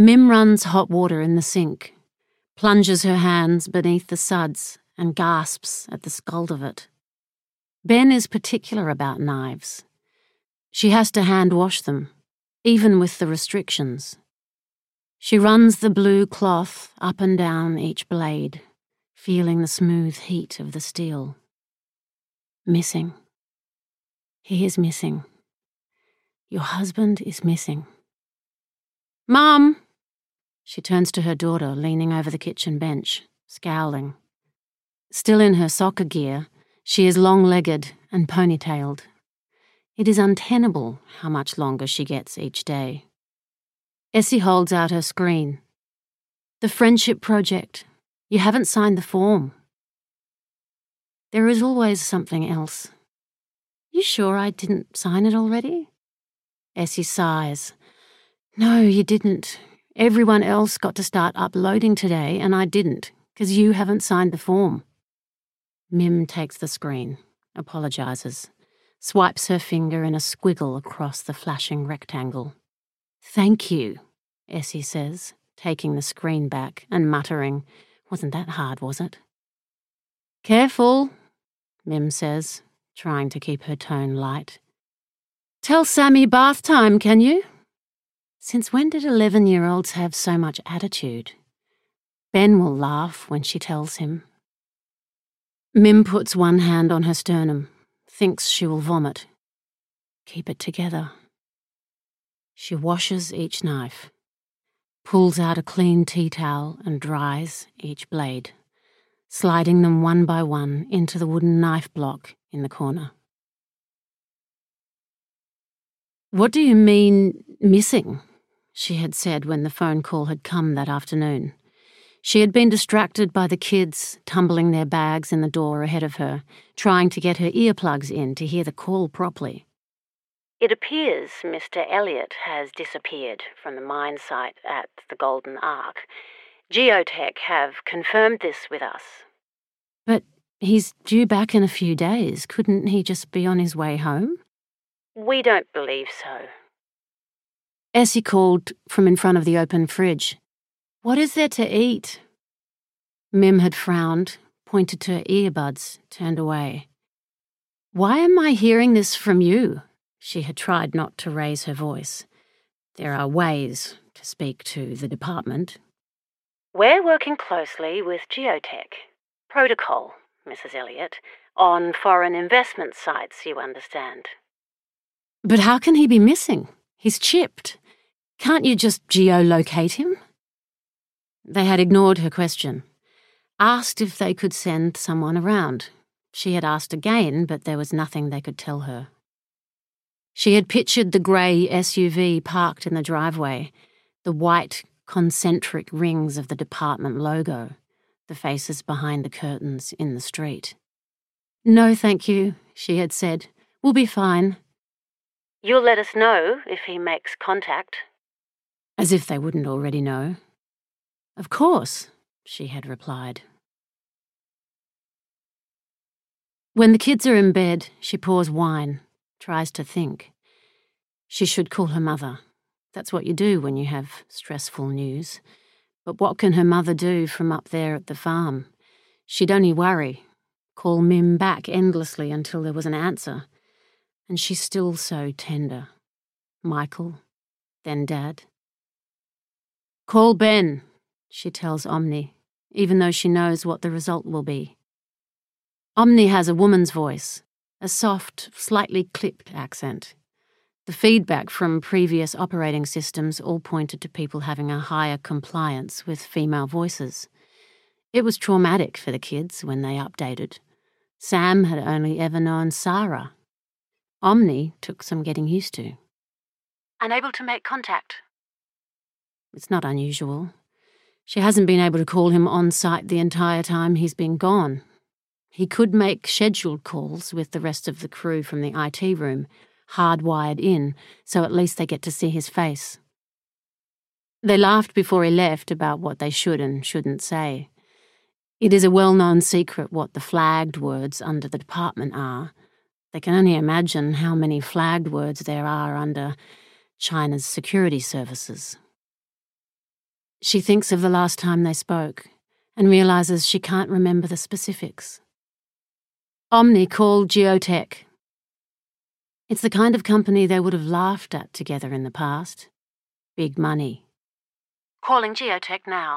Mim runs hot water in the sink, plunges her hands beneath the suds, and gasps at the scald of it. Ben is particular about knives. She has to hand wash them, even with the restrictions. She runs the blue cloth up and down each blade, feeling the smooth heat of the steel. Missing. He is missing. Your husband is missing. Mum! She turns to her daughter, leaning over the kitchen bench, scowling. Still in her soccer gear, she is long legged and ponytailed. It is untenable how much longer she gets each day. Essie holds out her screen. The Friendship Project. You haven't signed the form. There is always something else. You sure I didn't sign it already? Essie sighs. No, you didn't. Everyone else got to start uploading today, and I didn't, because you haven't signed the form. Mim takes the screen, apologises, swipes her finger in a squiggle across the flashing rectangle. Thank you, Essie says, taking the screen back and muttering, Wasn't that hard, was it? Careful, Mim says, trying to keep her tone light. Tell Sammy bath time, can you? Since when did 11 year olds have so much attitude? Ben will laugh when she tells him. Mim puts one hand on her sternum, thinks she will vomit. Keep it together. She washes each knife, pulls out a clean tea towel, and dries each blade, sliding them one by one into the wooden knife block in the corner. What do you mean, missing? she had said when the phone call had come that afternoon. She had been distracted by the kids tumbling their bags in the door ahead of her, trying to get her earplugs in to hear the call properly. It appears Mr. Elliot has disappeared from the mine site at the Golden Ark. Geotech have confirmed this with us. But he's due back in a few days. Couldn't he just be on his way home? We don't believe so. Essie called from in front of the open fridge. What is there to eat? Mim had frowned, pointed to her earbuds, turned away. Why am I hearing this from you? She had tried not to raise her voice. There are ways to speak to the department. We're working closely with Geotech. Protocol, Mrs. Elliot, on foreign investment sites, you understand. But how can he be missing? He's chipped. Can't you just geolocate him? They had ignored her question. Asked if they could send someone around. She had asked again, but there was nothing they could tell her. She had pictured the grey SUV parked in the driveway, the white concentric rings of the department logo, the faces behind the curtains in the street. No, thank you, she had said. We'll be fine. You'll let us know if he makes contact. As if they wouldn't already know. Of course, she had replied. When the kids are in bed, she pours wine tries to think. She should call her mother. That's what you do when you have stressful news. But what can her mother do from up there at the farm? She'd only worry, call Mim back endlessly until there was an answer. And she's still so tender. Michael, then Dad. Call Ben, she tells Omni, even though she knows what the result will be. Omni has a woman's voice, a soft, slightly clipped accent. The feedback from previous operating systems all pointed to people having a higher compliance with female voices. It was traumatic for the kids when they updated. Sam had only ever known Sarah. Omni took some getting used to. Unable to make contact. It's not unusual. She hasn't been able to call him on site the entire time he's been gone, he could make scheduled calls with the rest of the crew from the IT room, hardwired in, so at least they get to see his face. They laughed before he left about what they should and shouldn't say. It is a well known secret what the flagged words under the department are. They can only imagine how many flagged words there are under China's security services. She thinks of the last time they spoke and realizes she can't remember the specifics. Omni called Geotech. It's the kind of company they would have laughed at together in the past. Big money. Calling Geotech now.